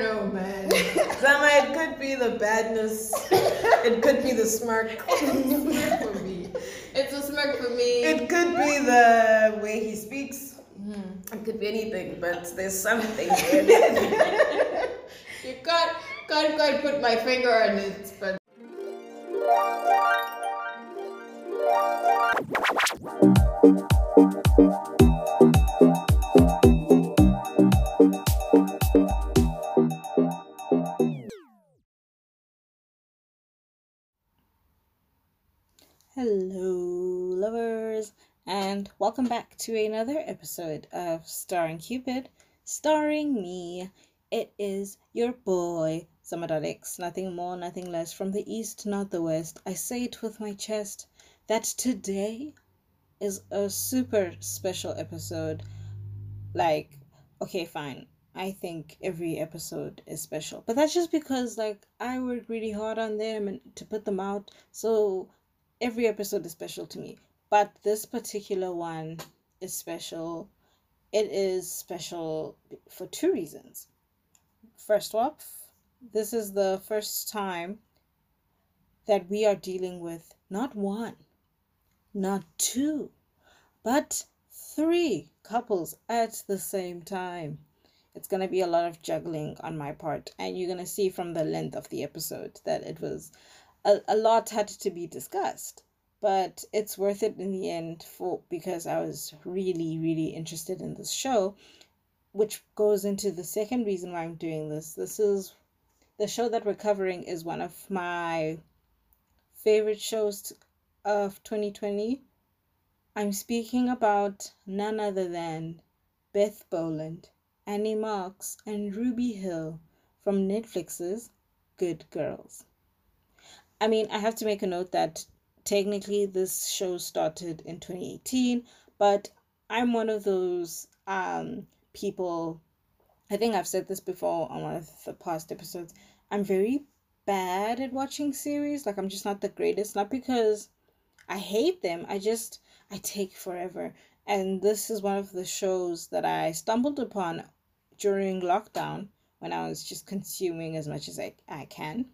don't know, man. Zama, it could be the badness. It could be the smirk. for me. It's a smirk for me. It could be the way he speaks. Mm. It could be anything, but there's something you can't can't quite put my finger on it, but Hello, lovers, and welcome back to another episode of Starring Cupid, starring me. It is your boy, Zamadadix, nothing more, nothing less, from the east, not the west. I say it with my chest that today is a super special episode. Like, okay, fine. I think every episode is special, but that's just because like I worked really hard on them and to put them out. So every episode is special to me, but this particular one is special. It is special for two reasons. First off, this is the first time that we are dealing with not one, not two, but three couples at the same time. It's going to be a lot of juggling on my part, and you're going to see from the length of the episode that it was a, a lot had to be discussed but it's worth it in the end for because I was really really interested in this show which goes into the second reason why I'm doing this. This is the show that we're covering is one of my favorite shows of 2020 I'm speaking about none other than Beth Boland Annie Marks and Ruby Hill from Netflix's Good Girls I mean, I have to make a note that technically this show started in 2018, but I'm one of those um, people. I think I've said this before on one of the past episodes. I'm very bad at watching series. Like I'm just not the greatest. Not because I hate them. I just I take forever. And this is one of the shows that I stumbled upon during lockdown when I was just consuming as much as I, I can.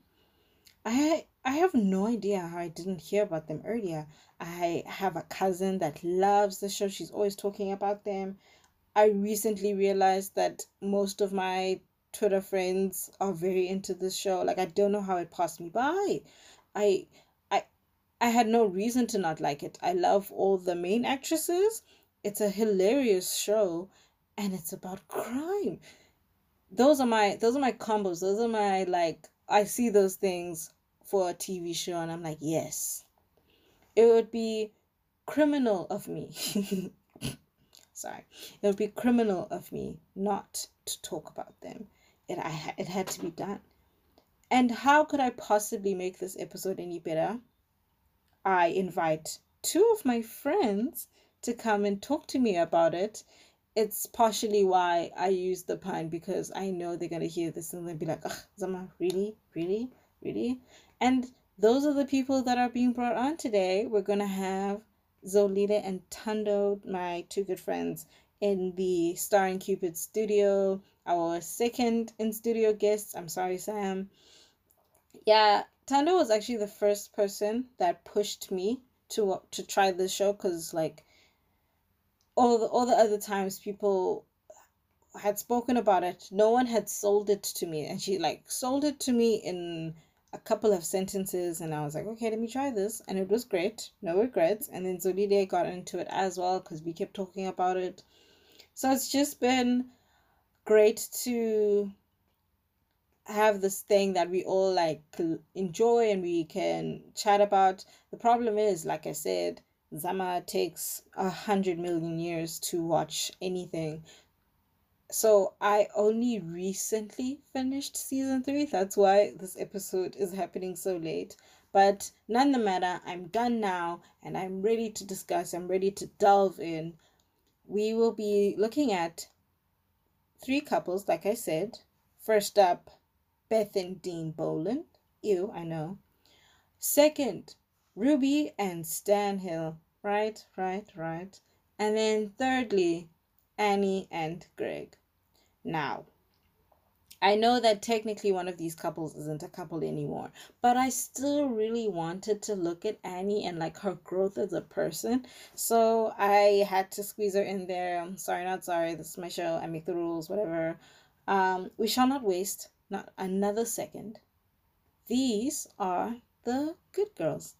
I I have no idea how I didn't hear about them earlier. I have a cousin that loves the show. She's always talking about them. I recently realized that most of my Twitter friends are very into this show. Like I don't know how it passed me by. I I I had no reason to not like it. I love all the main actresses. It's a hilarious show and it's about crime. Those are my those are my combos. Those are my like I see those things for a TV show, and I'm like, yes. It would be criminal of me. Sorry. It would be criminal of me not to talk about them. It, I, it had to be done. And how could I possibly make this episode any better? I invite two of my friends to come and talk to me about it. It's partially why I use the pun because I know they're gonna hear this and they'll be like, Zama, really? Really? Really? And those are the people that are being brought on today. We're going to have Zolile and Tando, my two good friends, in the Starring Cupid studio. Our second in studio guests. I'm sorry, Sam. Yeah, Tando was actually the first person that pushed me to to try this show because like all the all the other times people had spoken about it, no one had sold it to me, and she like sold it to me in a couple of sentences and I was like, okay, let me try this. And it was great, no regrets. And then Zolile got into it as well because we kept talking about it. So it's just been great to have this thing that we all like enjoy and we can chat about. The problem is, like I said, Zama takes a hundred million years to watch anything so I only recently finished season three. That's why this episode is happening so late. But none the matter, I'm done now and I'm ready to discuss. I'm ready to delve in. We will be looking at three couples, like I said. First up, Beth and Dean Boland. Ew, I know. Second, Ruby and Stan Hill. Right, right, right. And then thirdly, Annie and Greg. Now, I know that technically one of these couples isn't a couple anymore, but I still really wanted to look at Annie and like her growth as a person. So I had to squeeze her in there. I'm sorry, not sorry. This is my show. I make the rules, whatever. Um, we shall not waste not another second. These are the good girls.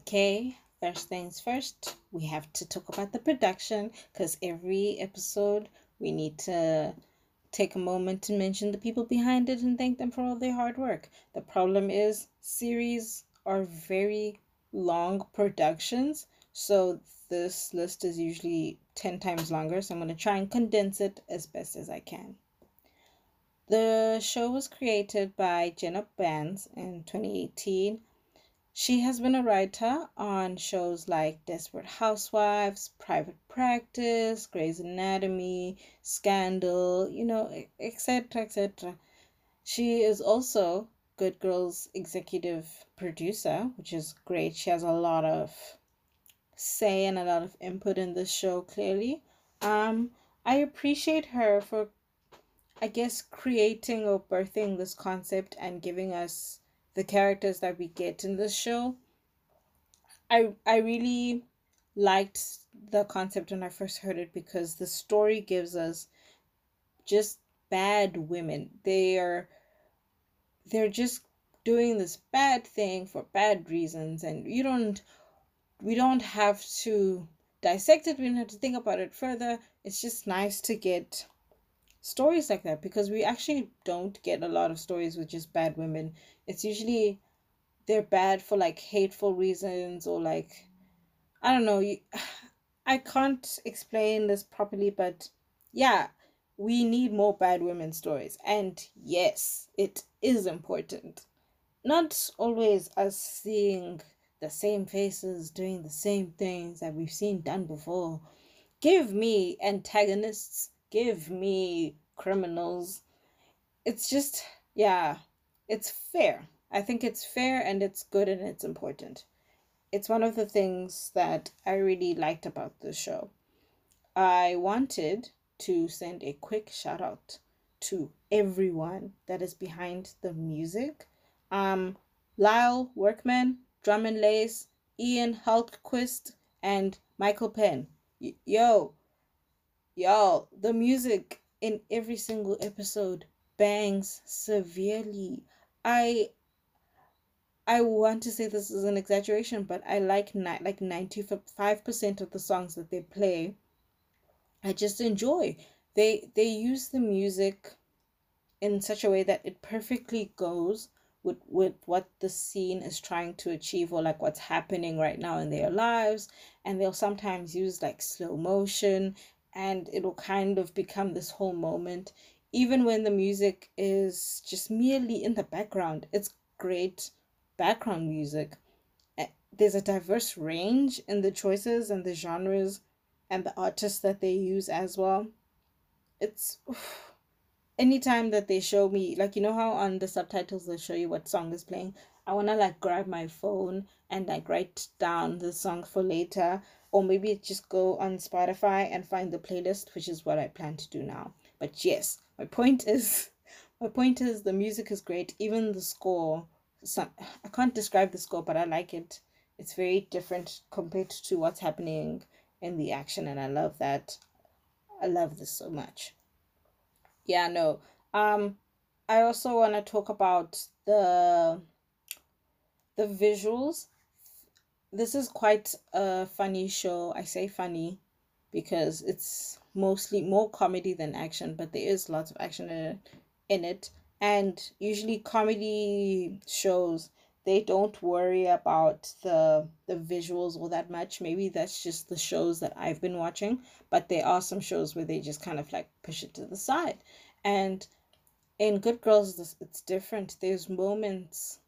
Okay, first things first, we have to talk about the production because every episode we need to take a moment to mention the people behind it and thank them for all their hard work. The problem is series are very long productions, so this list is usually 10 times longer, so I'm going to try and condense it as best as I can. The show was created by Jenna Bans in 2018 she has been a writer on shows like Desperate Housewives, Private Practice, Grey's Anatomy, Scandal, you know, etc., etc. She is also Good Girls executive producer, which is great. She has a lot of say and a lot of input in this show, clearly. Um, I appreciate her for, I guess, creating or birthing this concept and giving us the characters that we get in this show. I I really liked the concept when I first heard it because the story gives us just bad women. They are they're just doing this bad thing for bad reasons and you don't we don't have to dissect it, we don't have to think about it further. It's just nice to get stories like that because we actually don't get a lot of stories with just bad women. It's usually they're bad for like hateful reasons or like I don't know. You, I can't explain this properly, but yeah, we need more bad women stories. And yes, it is important. Not always us seeing the same faces doing the same things that we've seen done before. Give me antagonists give me criminals. It's just, yeah, it's fair. I think it's fair and it's good and it's important. It's one of the things that I really liked about the show. I wanted to send a quick shout out to everyone that is behind the music. Um, Lyle Workman, Drum and Lace, Ian Hultquist, and Michael Penn. Y- yo, Y'all, the music in every single episode bangs severely. I I want to say this is an exaggeration, but I like ni- like 95% of the songs that they play. I just enjoy. They they use the music in such a way that it perfectly goes with with what the scene is trying to achieve or like what's happening right now in their lives and they'll sometimes use like slow motion and it'll kind of become this whole moment. Even when the music is just merely in the background it's great background music. There's a diverse range in the choices and the genres and the artists that they use as well. It's oof, anytime that they show me like you know how on the subtitles they show you what song is playing? I want to like grab my phone and like write down the song for later or maybe just go on Spotify and find the playlist, which is what I plan to do now. But yes, my point is my point is the music is great, even the score. Some I can't describe the score, but I like it. It's very different compared to what's happening in the action and I love that. I love this so much. Yeah, no. Um I also want to talk about the the visuals this is quite a funny show. I say funny because it's mostly more comedy than action, but there is lots of action in it. And usually comedy shows they don't worry about the the visuals all that much. Maybe that's just the shows that I've been watching, but there are some shows where they just kind of like push it to the side. And in Good Girls it's different. There's moments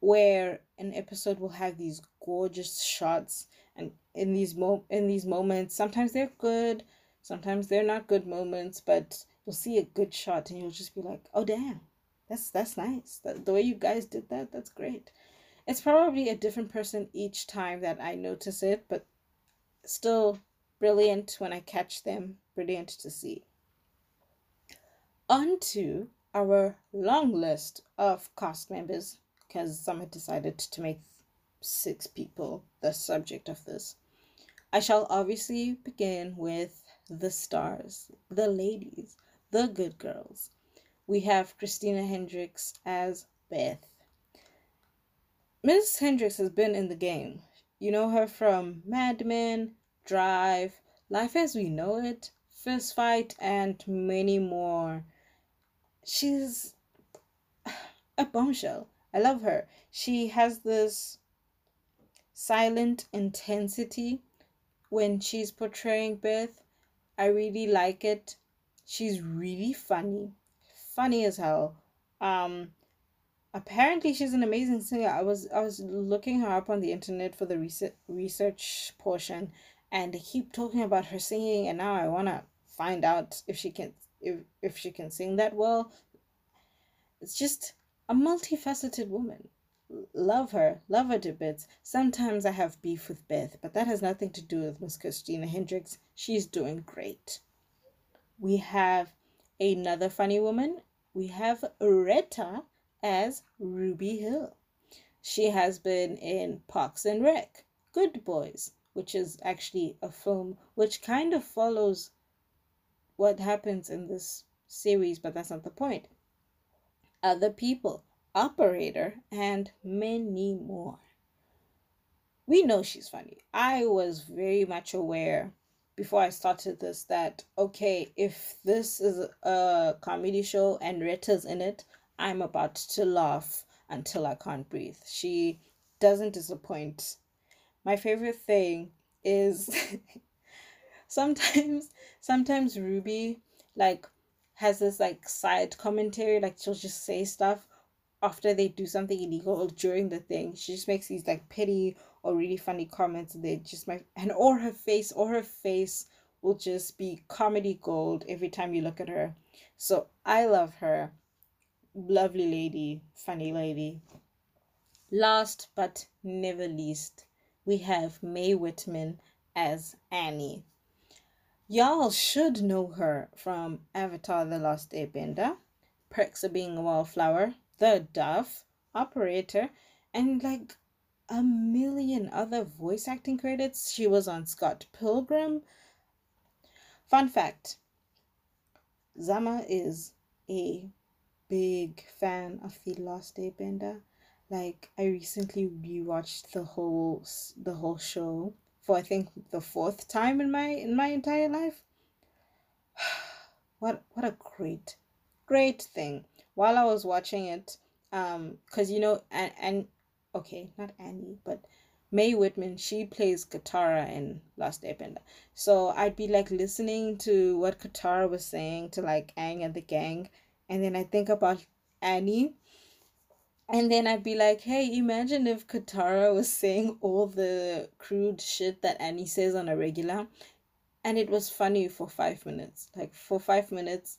where an episode will have these gorgeous shots and in these mo in these moments sometimes they're good sometimes they're not good moments but you'll see a good shot and you'll just be like oh damn That's that's nice. The, the way you guys did that, that's great. It's probably a different person each time that I notice it, but still brilliant when I catch them. Brilliant to see. On to our long list of cast members, because some had decided to make six people the subject of this. I shall obviously begin with the stars, the ladies, the good girls. We have Christina Hendricks as Beth. Miss Hendricks has been in the game. You know her from Mad Men, Drive, Life as We Know It, Fist Fight, and many more. She's a bombshell. I love her. She has this silent intensity when she's portraying Beth. I really like it. She's really funny. Funny as hell. Um apparently she's an amazing singer. I was I was looking her up on the internet for the research research portion and they keep talking about her singing and now I want to find out if she can if if she can sing that well. It's just a multifaceted woman love her, love her to bits. Sometimes I have beef with Beth, but that has nothing to do with Miss Christina Hendricks. She's doing great. We have another funny woman. We have Retta as Ruby Hill. She has been in Parks and Rec, Good Boys, which is actually a film which kind of follows what happens in this series, but that's not the point. Other people, operator, and many more. We know she's funny. I was very much aware before I started this that, okay, if this is a comedy show and Retta's in it, I'm about to laugh until I can't breathe. She doesn't disappoint. My favorite thing is sometimes sometimes Ruby like has this like side commentary like she'll just say stuff after they do something illegal or during the thing, she just makes these like petty or really funny comments. They just make and or her face or her face will just be comedy gold every time you look at her. So I love her. Lovely lady, funny lady. Last but never least, we have Mae Whitman as Annie. Y'all should know her from Avatar The Last Airbender, Perks of Being a Wallflower, the Duff, Operator, and like a million other voice acting credits. She was on Scott Pilgrim. Fun fact Zama is a big fan of The Last Airbender. Like I recently rewatched the whole the whole show for I think the fourth time in my in my entire life. what what a great great thing while I was watching it, um, because you know, and and okay, not Annie, but Mae Whitman, she plays Katara in Last Airbender. So I'd be like listening to what Katara was saying to like Aang and the gang, and then I think about Annie. And then I'd be like, hey, imagine if Katara was saying all the crude shit that Annie says on a regular. And it was funny for five minutes. Like, for five minutes,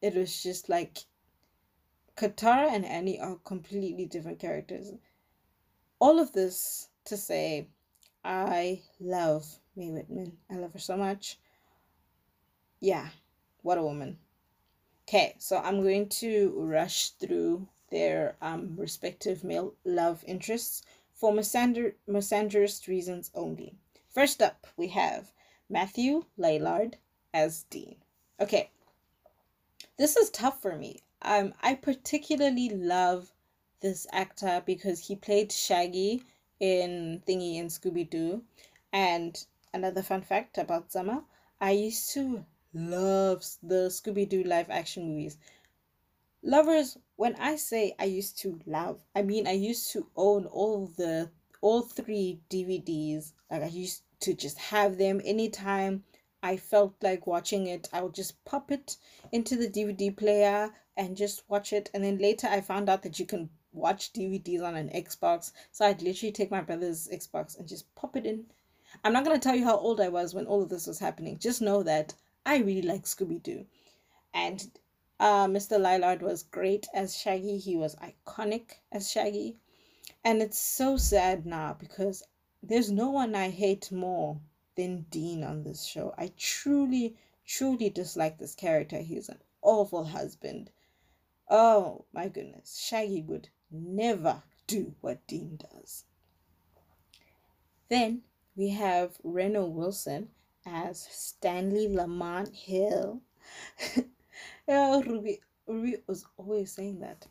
it was just like Katara and Annie are completely different characters. All of this to say, I love Mae Whitman. I love her so much. Yeah, what a woman. Okay, so I'm going to rush through their um, respective male love interests for misander- misandrous reasons only. First up, we have Matthew Lillard as Dean. Okay, this is tough for me. Um, I particularly love this actor because he played Shaggy in Thingy and Scooby Doo. And another fun fact about Zama, I used to love the Scooby Doo live action movies. Lovers, when I say I used to love, I mean I used to own all the all three DVDs. Like I used to just have them anytime I felt like watching it. I would just pop it into the DVD player and just watch it. And then later I found out that you can watch DVDs on an Xbox. So I'd literally take my brother's Xbox and just pop it in. I'm not going to tell you how old I was when all of this was happening. Just know that I really like Scooby Doo. And Uh, Mr. Lillard was great as Shaggy. He was iconic as Shaggy. And it's so sad now because there's no one I hate more than Dean on this show. I truly, truly dislike this character. He's an awful husband. Oh my goodness. Shaggy would never do what Dean does. Then we have Reno Wilson as Stanley Lamont Hill. yeah, oh, Ruby, Ruby was always saying that.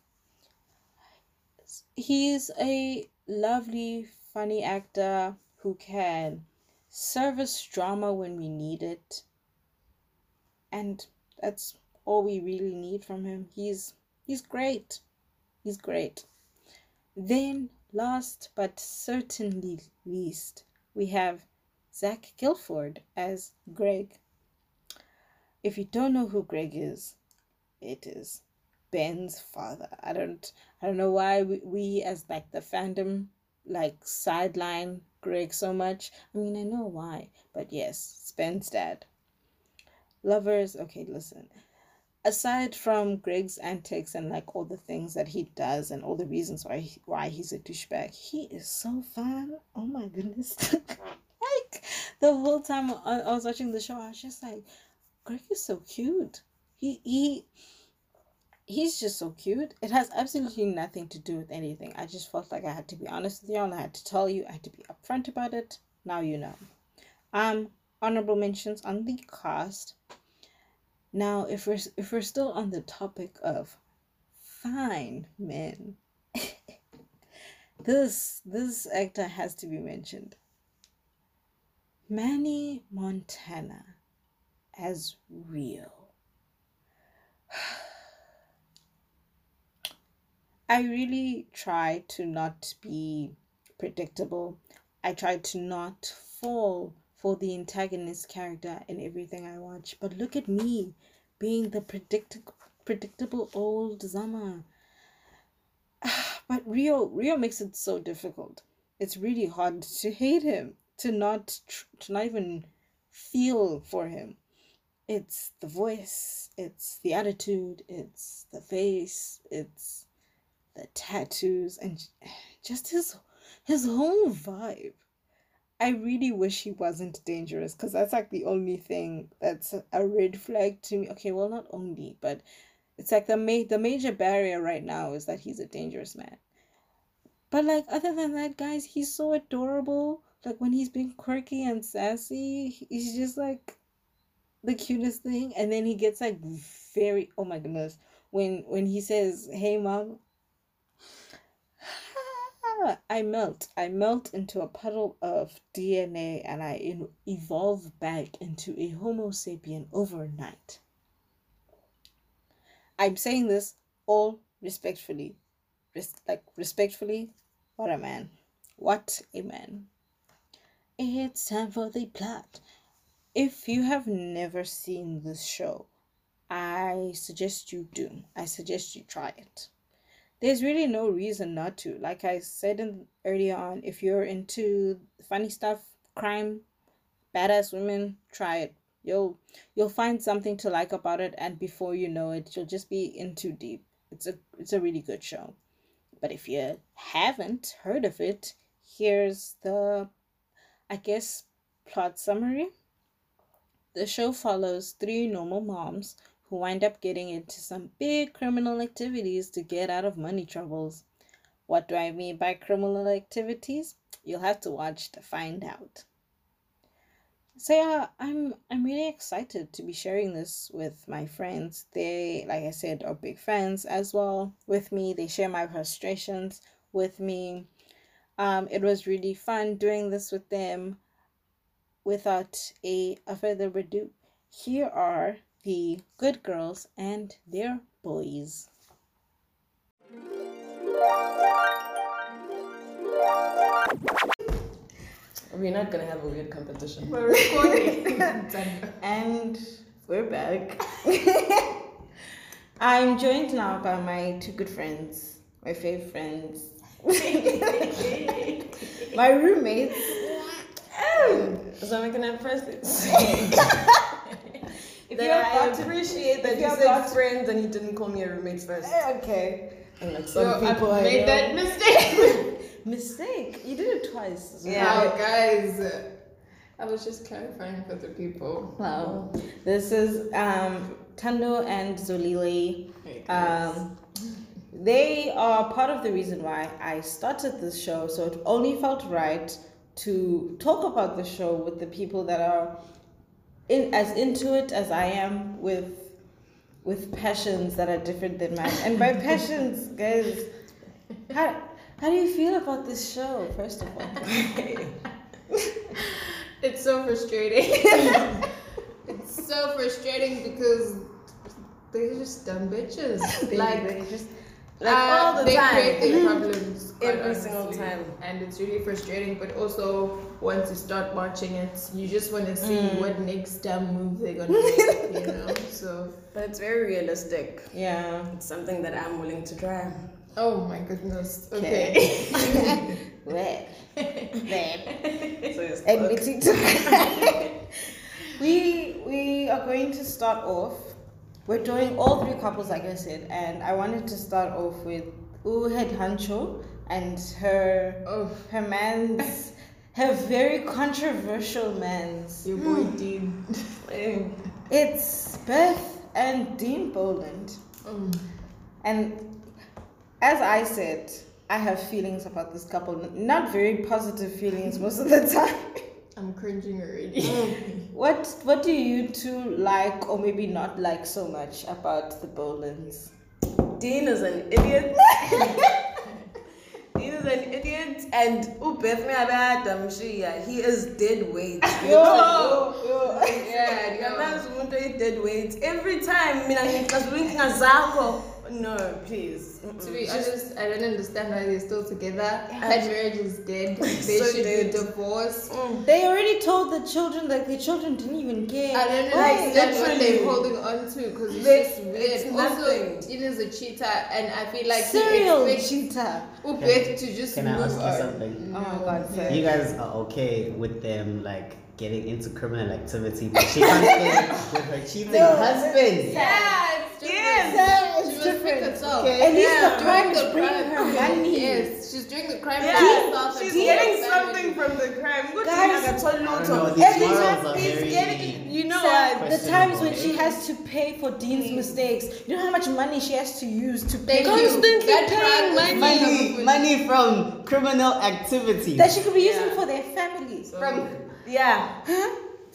He's a lovely, funny actor who can service drama when we need it. And that's all we really need from him. He's he's great. He's great. Then last but certainly least, we have Zach Gilford as Greg. If you don't know who Greg is, it is Ben's father. I don't I don't know why we, we as like the fandom like sideline Greg so much. I mean I know why, but yes, it's Ben's dad. Lovers, okay, listen. Aside from Greg's antics and like all the things that he does and all the reasons why he, why he's a douchebag, he is so fun. Oh my goodness. like the whole time I, I was watching the show, I was just like, Greg is so cute. He he he's just so cute. It has absolutely nothing to do with anything. I just felt like I had to be honest with and I had to tell you, I had to be upfront about it. Now you know. Um, honorable mentions on the cast. Now, if we're if we're still on the topic of fine men, this this actor has to be mentioned. Manny Montana as Rio. I really try to not be predictable. I try to not fall for the antagonist character in everything I watch. But look at me being the predictable predictable old Zama. But Rio Rio makes it so difficult. It's really hard to hate him, to not to not even feel for him. It's the voice, it's the attitude, it's the face, it's the tattoos and just his his whole vibe. I really wish he wasn't dangerous because that's like the only thing that's a red flag to me. Okay, well not only, but it's like the ma- the major barrier right now is that he's a dangerous man. But like other than that, guys, he's so adorable. Like when he's being quirky and sassy, he's just like the cutest thing. And then he gets like very oh my goodness when when he says, "Hey mom," I melt. I melt into a puddle of DNA and I in- evolve back into a Homo sapien overnight. I'm saying this all respectfully. Res- like, respectfully, what a man. What a man. It's time for the plot. If you have never seen this show, I suggest you do. I suggest you try it there's really no reason not to. Like I said in earlier on, if you're into funny stuff, crime, badass women, try it. You'll you'll find something to like about it, and before you know it, you'll just be in too deep. It's a it's a really good show. But if you haven't heard of it, here's the, I guess, plot summary. The show follows three normal moms who wind up getting into some big criminal activities to get out of money troubles. What do I mean by criminal activities? You'll have to watch to find out. So yeah, I'm I'm really excited to be sharing this with my friends. They, like I said, are big fans as well with me. They share my frustrations with me. Um, it was really fun doing this with them. Without a, a further ado, here are the good girls and their boys. We're not gonna have a weird competition. We're recording. And we're back. I'm joined now by my two good friends, my fave friends, my roommates. So I'm gonna press it. If that you're I appreciate that you said friends and you didn't call me a roommate first. Okay. And like So some people I I made that mistake. Mistake. You did it twice. Yeah. Wow, guys. I was just clarifying for the people. Wow. This is um, Tando and Zolile. Hey. Um, they are part of the reason why I started this show. So it only felt right to talk about the show with the people that are in as into it as I am with with passions that are different than mine. And by passions, guys, how how do you feel about this show? First of all, It's so frustrating. it's so frustrating because they're just dumb bitches. like, they just Like uh, all the they time. create their problems quite Every single time. and it's really frustrating. But also, once you start watching it, you just want to see Mm. what next dumb move they're gonna make. you know, so But it's very realistic. yeah. It's something that I'm willing to try. oh my goodness. Okay. Okay. Where? There. So it's admitting to we we are going to start off we're doing all three couples like i said and i wanted to start off with uhead hancho and her oh, her man's her very controversial man's your boy Dean. it's beth and dean boland Um, and as i said i have feelings about this couple not very positive feelings most of the time I'm cringing already. What what do you two like or maybe not like so much about the Bolands? Dean is an idiot. Is an idiot, and Ubeth Shia, he is dead weight. yeah, Ngamazi umuntu oyi-dead weight. Every time mina ngixazulula inkinga zakho. No, please. Mm-mm. To be honest, I don't understand why they're still together. That marriage is dead. They So should dead. be divorced. Mm. They already told the children that the children didn't even care. I don't Like, understand what they're holding on to because it's They- just weird. it's also, nothing. Is a cheater, and I feel like Serial he expects cheater. Ubeth to just Can I ask you on. something? Oh my god, sir. You guys are okay with them like getting into criminal activity, but she can't stay with her cheating No. husband. Yeah, it's different. Yes. Sam, it's She must pick different. Okay. At least Yeah. the crime Doing is the bringing her money. Yes, she's doing the crime for Yeah, herself. she's getting something from the crime. Good Guys, thing I got told I no don't know, to. these Every time are He's getting, you know what? the times when she has to pay for Dean's mistakes, you know how much money she has to use to pay for you. Constantly paying money. Money, money from criminal activity. that she could be using for their families. From Yeah. Huh?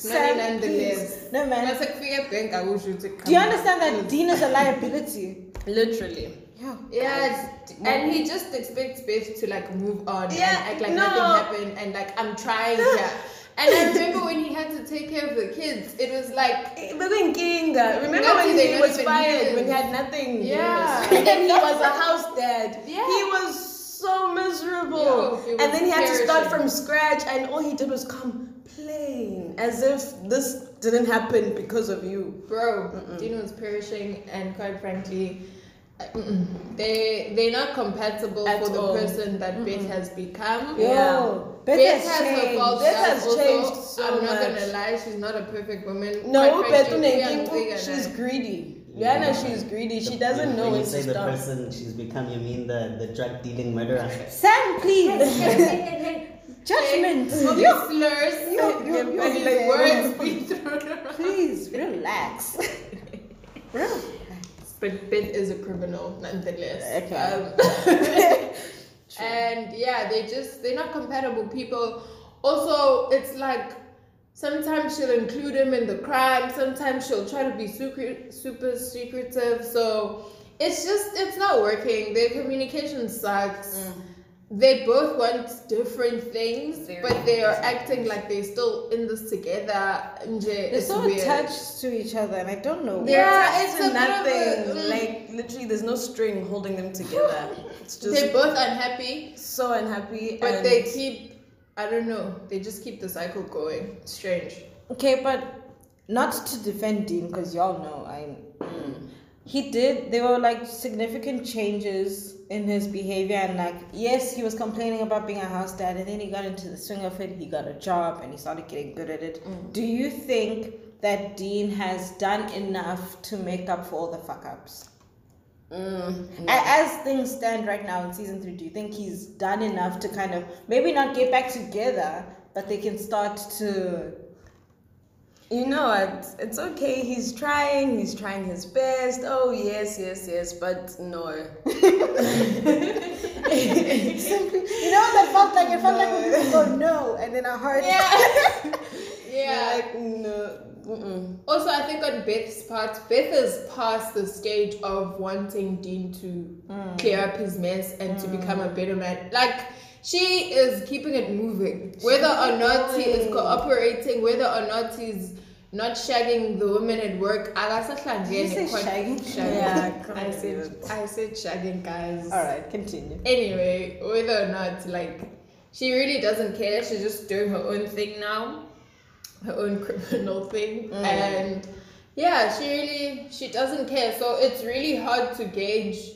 None nonetheless. please. No man. Mase kufike bank akusho ukuthi Do you understand that Dean is a liability? Literally. Yeah. Yeah, and he just expects Beth to like move on Yeah, and act like no. nothing happened and like I'm trying yeah. And I remember when he had to take care of the kids, it was like eh, Bekwinkinga. Uh, remember when he was fired, when he had nothing? Yeah. And then he was a house dad. Yeah. He was so miserable. Was and then he had to start from scratch, and all he did was complain as if this didn't happen because of you. bro, Dino was perishing and quite frankly mm-mm. they they're not compatible At for the all. person that Beth has become. Yo, Yeah. Beth, Beth has has her changed. faults. Beth has also, changed so I'm not much. gonna lie, she's not a perfect woman. No, Quite but frankly, uyangiga she's nayo. greedy. Rihanna, she's greedy. She doesn't When know you when say to the stop. person she's become, you mean the, the drug dealing murderer? Sam, please. Judgment. All these slurs, you- you- all these you- words being thrown around. Please relax. relax. But Ben is a criminal nonetheless. Okay. Um, and yeah, they just they're not compatible people. Also, it's like sometimes she'll include him in the crime. Sometimes she'll try to be super super secretive. So it's just it's not working. Their communication sucks. They both want different things, Very but they are acting like they're still in this together. Nje, They're it's so weird. attached to each other, and I don't know. They're Yeah, it's to nothing. nothing. Like literally, there's no string holding them together. It's just They're both unhappy, so unhappy. but and they keep. I don't know. They just keep the cycle going. Strange. Okay, but not to defend Dean, because y'all know I. He did. There were like significant changes in his behavior, and like yes, he was complaining about being a house dad, and then he got into the swing of it. He got a job, and he started getting good at it. Do you think that Dean has done enough to make up for all the fuck ups? Mm. A- As things stand right now in season three, do you think he's done enough to kind of maybe not get back together, but they can start to? You know what? It's okay. He's trying. He's trying his best. Oh yes, yes, yes. But no. Simply, you know what that felt like it felt like when people go no, and then our heart. Yeah. Yeah. yeah. Like no. Mm-mm. Also, I think on Beth's part, Beth is past the stage of wanting Dean to Mm. clear up his mess and to become a better man. Like, she is keeping it moving. Whether or not he is cooperating, whether or not he's not shagging the women at work. Did you say shagging? Yeah, I said. I said shagging, guys. All right, continue. Anyway, whether or not, like, she really doesn't care. She's just doing her own thing now, her own criminal thing, mm. and yeah, she really she doesn't care. So it's really hard to gauge,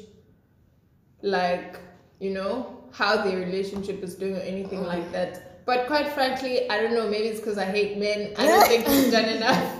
like, you know, how their relationship is doing or anything like that. But quite frankly, I don't know. Maybe it's because I hate men. I don't think he's done enough.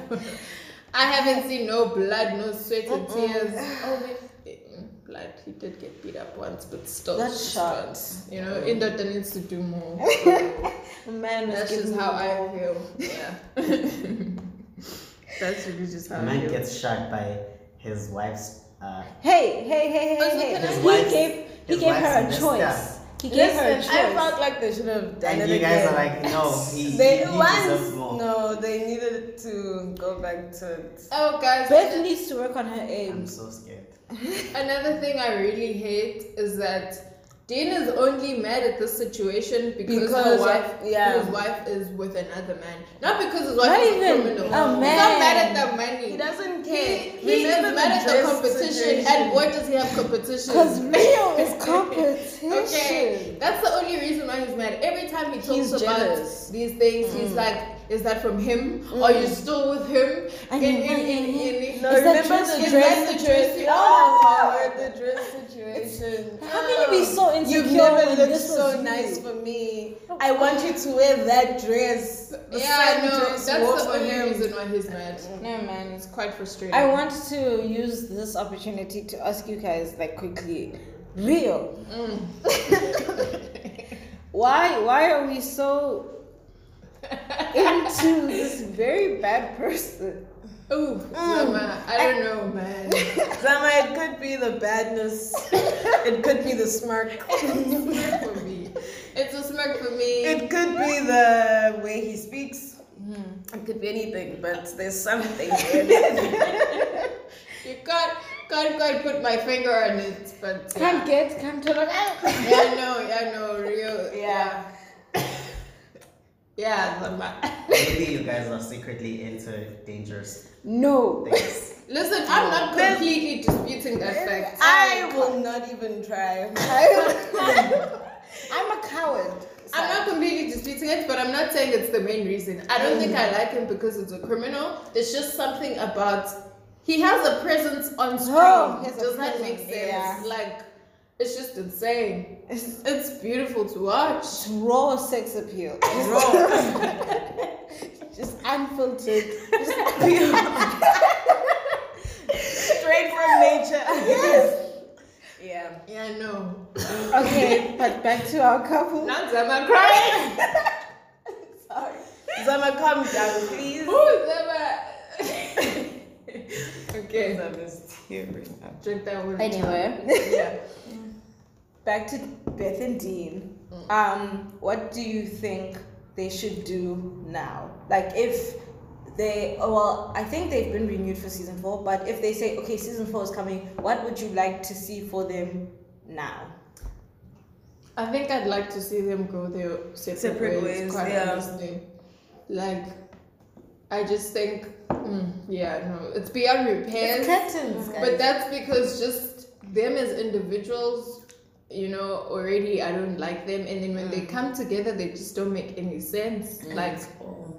I haven't seen no blood, no sweat and tears. Oh, maybe, mm, blood. He did get beat up once, but still. That's shot. You know, Indota needs to do more. A man was That's just how the I ball. feel. Yeah. That's really just how A I man feel. gets shot by his wife's. Uh, Hey, hey, hey, hey, Also, hey! can I- He wife's- gave he his gave her a choice. sister. He gave her a Listen, I felt like they should have done and it you guys again. are like, no, he, they he, he once more. no, they needed to go back to it. Oh, guys. Beth needs to work on her aim. I'm so scared. Another thing I really hate is that Dean is only mad at this situation because, Because her wife, yeah. his wife is with another man. Not because his wife Not is even a criminal. a He's not mad at the money. He doesn't He, care. he is Remember mad at the competition. situation. And what does he have competition? Cause Rio is competition. Okay, that's the only reason why he's mad. Every time he talks He's about jealous. these things, he's mm. like, "Is that from him? Mm. Are you still with him?" And In- you- in- in- in- No, Is that remember dress- the is dress that the dress- situation? Oh! Oh, the dress situation. How can you be so insecure You've never when looked this was so you? nice for me. I want you to wear that dress. The yeah, I same know. dress That's you wore the for only him. reason why he's mad. No man, It's quite frustrating. I want to use this opportunity to ask you guys like quickly, Rio. Mm. why why are we so into this very bad person? Ooh, mm. Zama, I don't know, man. Zama, it could be the badness. it could be the smirk. Smirk for me. It's a smirk for me. It could be the way he speaks. Hmm. It could be anything, but there's something. you can't can't quite put my finger on it, but yeah. Can't get can't turn it out. yeah, no, yeah, no, real, yeah. yeah, Zama. Maybe you guys are secretly into dangerous No. things. Listen, I'm not completely disputing that fact. I will not even try. I'm a coward. I'm not completely disputing it, but I'm not saying it's the main reason. I don't think I like him because it's a criminal. There's just something about he has a presence on screen. Oh, he Does that make sense? yeah. Like it's just insane. It's It's beautiful to watch. raw sex appeal. Raw. Just unfiltered. Just pure. Straight from nature. Yes. Yeah. yeah, I know. Okay, but back to our couple. Not Zama crying. Sorry. Zama, calm down, please. Ooh, Zama. okay, Zama's tearing up. drink that one. Anyway, Yeah. Back to Beth and Dean. Um, what do you think they should do now? Like if they oh, well, I think they've been renewed for season four, but if they say okay, season four is coming, what would you like to see for them now? I think I'd like to see them go their separate, Separate ways, ways, quite yeah. honestly. Like, I just think, mm, yeah, no, it's beyond repairs. curtains, But that's because just them as individuals, you know, already I don't like them, and then when they mm. come together, they just don't make any sense. Mm. Like,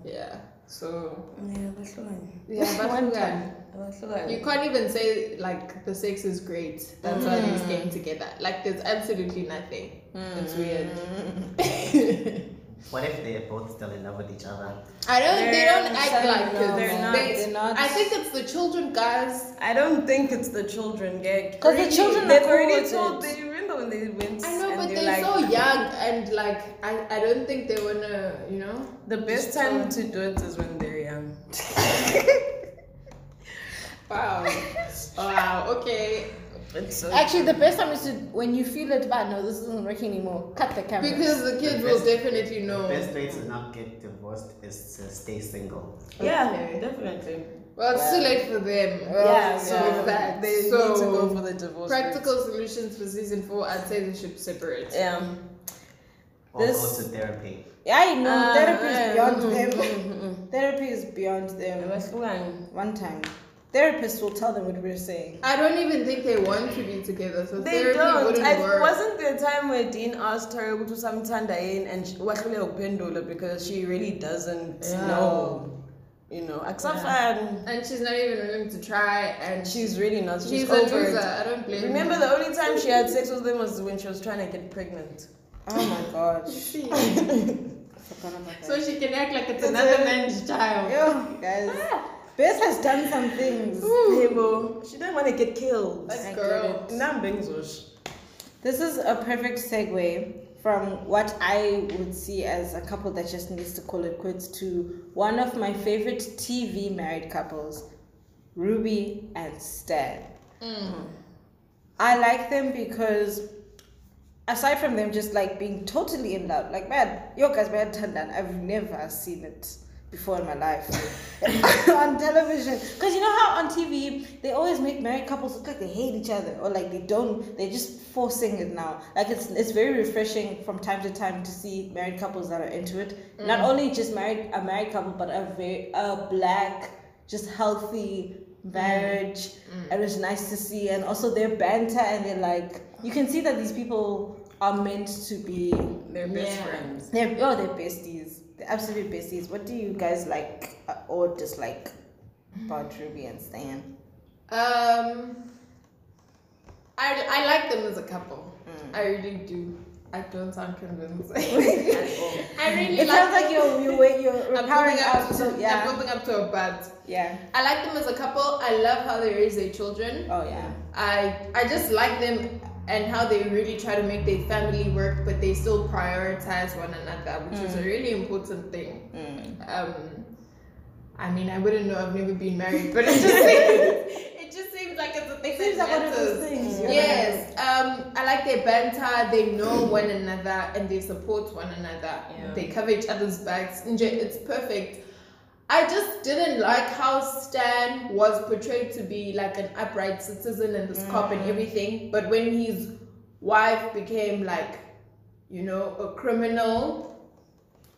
yeah, so Yeah, that's fine. yeah, but One time. That's fine. You can't even say like the sex is great. That's why they're getting mm. together. Like there's absolutely nothing. It's weird. What if they're both still in love with each other? I don't. They They're- don't act like no, they're not, They- they're not. I think it's the children, guys. I don't think it's the children, gag. 'Cause the Already- children are they've cool already with told. it. They remember when they went. I know, but they they're like, so young and like I, I don't think they wanna, you know. The best time so- to do it is when they're young. Wow. wow. Okay. So Actually, the best time is to when you feel it. But ah, no, this isn't working anymore. Cut the camera. Because the kids The will definitely know. The best way to not get divorced is to stay single. yeah, Okay. definitely. Well, it's too late for them. yeah, so so with that, they so need to go for the divorce. practical solutions for season four. I'd say they should separate. Yeah. Or This- go to therapy. yeah, I know. Ah, therapy is beyond mm, them. mm, mm, Therapy is beyond them. What's? One time, therapists will tell them what we're saying. I don't even think they want to be together, so They therapy don't. wouldn't I, work. wasn't there a time where Dean asked her to samthanda in and she- wahlule uphendula because she really doesn't Yeah. know. You know, akusafani. and she's not even willing to try, and She's really not. She's, she's a over loser. it. I don't blame. Remember her. the only time she had sex with him was when she was trying to get pregnant. Oh my gosh. See? Forgot about that. so she can act like it's It's another a- man's child. Yo, guys. Ah. Beth has done some things. Hebo, she didn't want to get killed. That girl. get Nambenzosh. This is a perfect segue from what I would see as a couple that just needs to call it quits to one of my favorite TV married couples, Ruby and Stan. Mm. I like them because aside from them just like being totally in love, like man, yo guys man I've never seen it before in my life on television. Because you know how on TV they always make married couples look like they hate each other or like they don't. They're just forcing it now. Like it's it's very refreshing from time to time to see married couples that are into it. Mm. Not only just married a married couple, but a very a black, just healthy mm. marriage. Mm. It was nice to see, and also their banter and they're like you can see that these people are meant to be They're best Yeah. friends. they're oh they're besties. They're absolute besties. What do you guys like uh, or dislike about Ruby and Stan? Um, I, I like them as a couple. Mm. I really do. I don't sound convinced. I really It like sounds like them. you're you're, you're I'm powering up to, to I'm building up to a but. yeah I like them as a couple. I love how they raise their children. oh yeah I I just like them and how they really try to make their family work, but they still prioritize one another, which is a really important thing. Mm. Um, I mean, I wouldn't know. I've never been married, but it just seems, it just seems like it's a thing It seems that like one of those things. Yes, um, I like their banter. They know one another and they support one another. Yeah. They cover each other's backs. It's perfect. I just didn't like how Stan was portrayed to be like an upright citizen and this cop and mm. everything, but when his wife became like, you know, a criminal,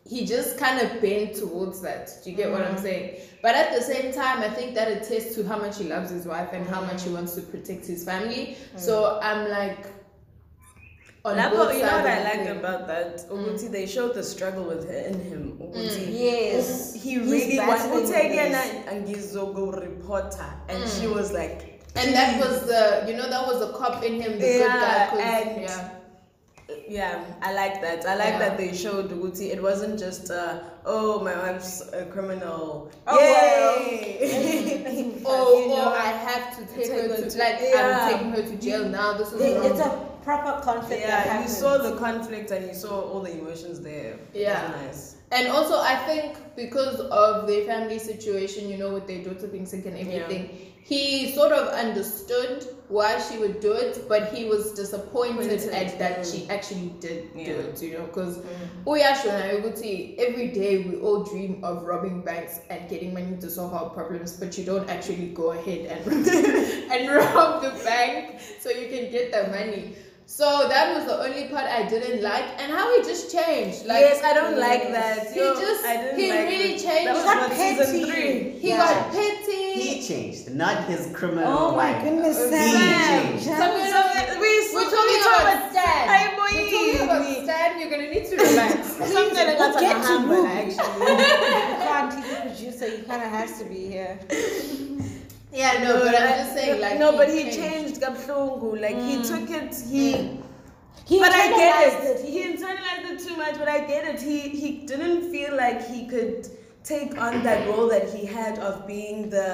he just kind of bent towards that. Do you get what I'm mm. saying? But at the same time, I think that attests to how much he loves his wife and how mm. much he wants to protect his family. So I'm like, on Lapho, both you know what I the liked about that? Uguti, mm. they showed the struggle with within him. Mm, Uguti, yes he really wanted to with take this. and Gizogo reporter, and mm. she was like, And that was the, you know, that was the cop in him, the good Yeah, guy. 'cause- and- yeah. Yeah, I like that. I like Yeah. that they showed Uguti. It wasn't just, uh, oh, my wife's a criminal. Oh, Yay! Oh, You know, oh, I have to take, take her her to, to- like, yeah. I'm taking her to jail now. This is It- wrong. it's a proper conflict that yeah, you saw the conflict and you saw all the emotions there. Yeah. nice. And also, I think because of their family situation, you know, with their daughter being sick and everything, he sort of understood why she would do it, but he was disappointed at that mm. she actually did do Yeah. it, you know, because every day we all dream of robbing banks and getting money to solve our problems, but you don't actually go ahead and and rob the bank so you can get the money. So that was the only part I didn't like, and how he just changed. Like yes, I don't like that. He Yo, just- I didn't he like really it. changed. That was He season petty. three. he Yeah. got petty. He changed, not his criminal oh my wife. goodness He Sam. changed. Sam. Some- So we We're talking about Stan. Hey, We're talking about Stan. You're gonna need to relax. Something that got Get to a Ruby. actually. you can't he's the producer you kind of has to be here yeah, no, but I'm just saying, like, no, but he changed Kaplungu. Like he Mm. took it. He He but I get internalized it. it. He internalized it too much, but I get it. He he didn't feel like he could take on that role that he had of being the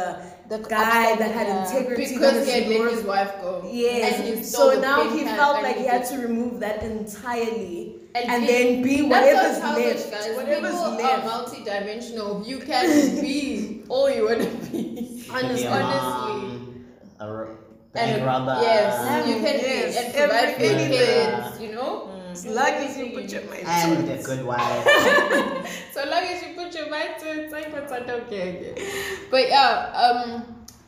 The guy that had yeah. integrity. because he had let his wife go. Yes. So now he felt like he had to remove that entirely And and, then be whatever's left. guys. Whatever's People left. are multi-dimensional. You can be all you want to be. Honestly. Your Honestly. mom, a r- And bank robber. yes, you can Yes, be and provide for your kids. You know. As long as you put your mind to and to a it. good wife. so long as you put your mind to it, it's it's not okay. But yeah, um,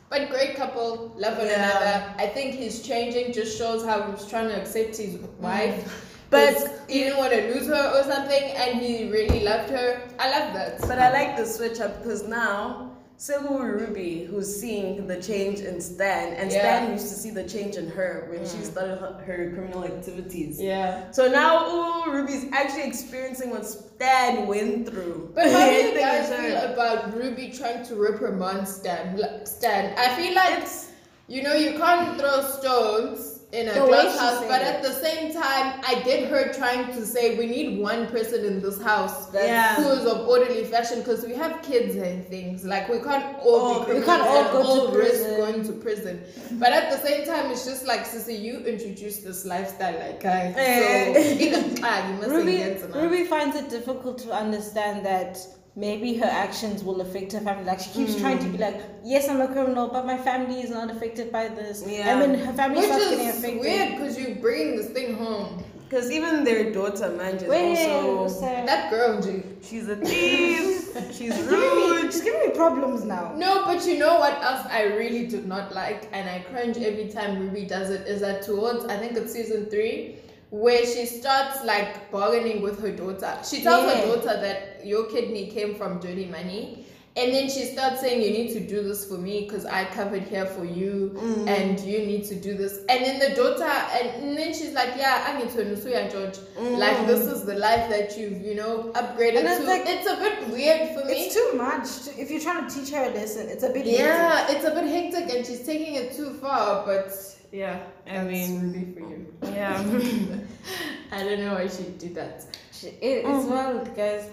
but great couple, love one Yeah. another. I think he's changing. Just shows how he's trying to accept his wife. But- 'Cause he didn't want to lose her or something, and he really loved her. I love that. But I like the switch up because now Segu Ruby, who's seeing the change in Stan, and Yeah. Stan used to see the change in her when she mm. started her, her criminal activities. Yeah. So now, ooh, Ruby's actually experiencing what Stan went through. But how do you guys her. feel about Ruby trying to reprimand Stan? Stan, I feel like It's- you know you can't throw stones in a The way glass house, but it. at the same time, I did her trying to say we need one person in this house that Yeah. who is of orderly fashion because we have kids and things. Like we can't all Oh, be we can't all go to risk prison. going to prison. But at the same time, it's just like Sissy, you introduced this lifestyle, like I Eh. so even you must Ruby. Ruby finds it difficult to understand that maybe her actions will affect her family. Like she keeps trying to be hmm. like, yes, I'm a criminal, but my family is not affected by this. Yeah. I mean, her family Which starts getting is affected, weird because you bring this thing home. Because even their daughter, man, is Wait, also. Sarah. That girl, G. She's a thief. She's She's giving me- rude. she's giving me problems now. No, but you know what else I really do not like, and I cringe every time Ruby does it, is that towards, I think it's season three, where she starts like bargaining with her daughter. She tells Yeah. her daughter that your kidney came from dirty money. And then she starts saying, You need to do this for me because I covered here for you, Mm. and you need to do this. And then the daughter, and, and then she's like, Yeah, I need to Nusuya George. Like, this is the life that you've, you know, upgraded Mm. And it's to. like- it's a bit weird for me. It's too much. to- If you're trying to teach her a lesson, it's a bit Yeah, it's a bit hectic and she's taking it too far, but yeah, I that's mean- Ruby for you. Yeah. I don't know why she did that. It, it's wild, guys.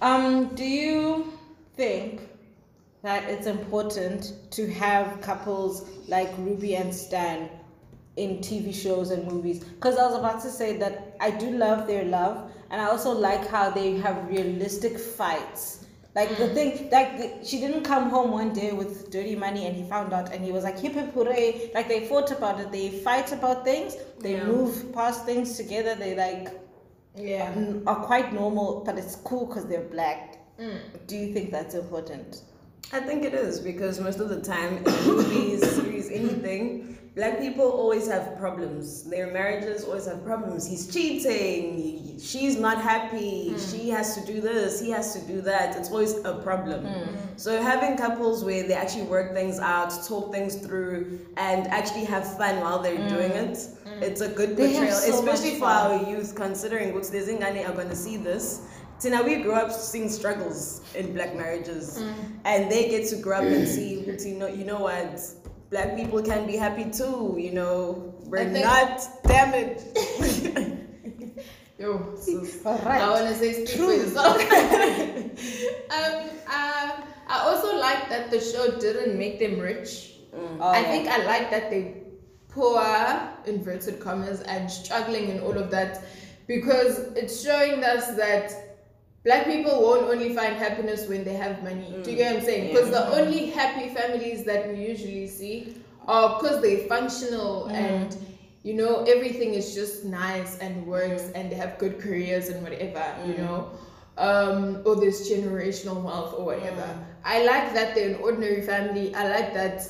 Um, do you think that it's important to have couples like Ruby and Stan in TV shows and movies? Because I was about to say that I do love their love, and I also like how they have realistic fights. Like the thing, like the, she didn't come home one day with dirty money, and he found out, and he was like hip hip hooray. Like they fought about it, they fight about things, they Yeah. move past things together. They like Yeah. n- are quite normal, but it's cool because they're black. Mm. Do you think that's important? I think it is because most of the time in movies, series, anything, black people always have problems. Their marriages always have problems. He's cheating. he- she's not happy. She has to do this. He has to do that. It's always a problem. So having couples where they actually work things out, talk things through, and actually have fun while they're doing it, it's a good portrayal, so especially for our youth. Considering what's the Zingane are going to see this. Tina, we grew up seeing struggles in black marriages, and they get to grow up and see, you know, you know what, black people can be happy too. You know, we're think- not damaged. Yo, sis. Alright. I want to say speak for yourself. um, uh, I also like that the show didn't make them rich. Oh, I yeah. think I like that they poor inverted commas and struggling and all of that because it's showing us that black people won't only find happiness when they have money. Do you get what I'm saying? Mm, because the only happy families that we usually see are because they're functional mm. and you know everything is just nice and works mm. and they have good careers and whatever, you know. Um, or there's generational wealth or whatever. I like that they're an ordinary family. I like that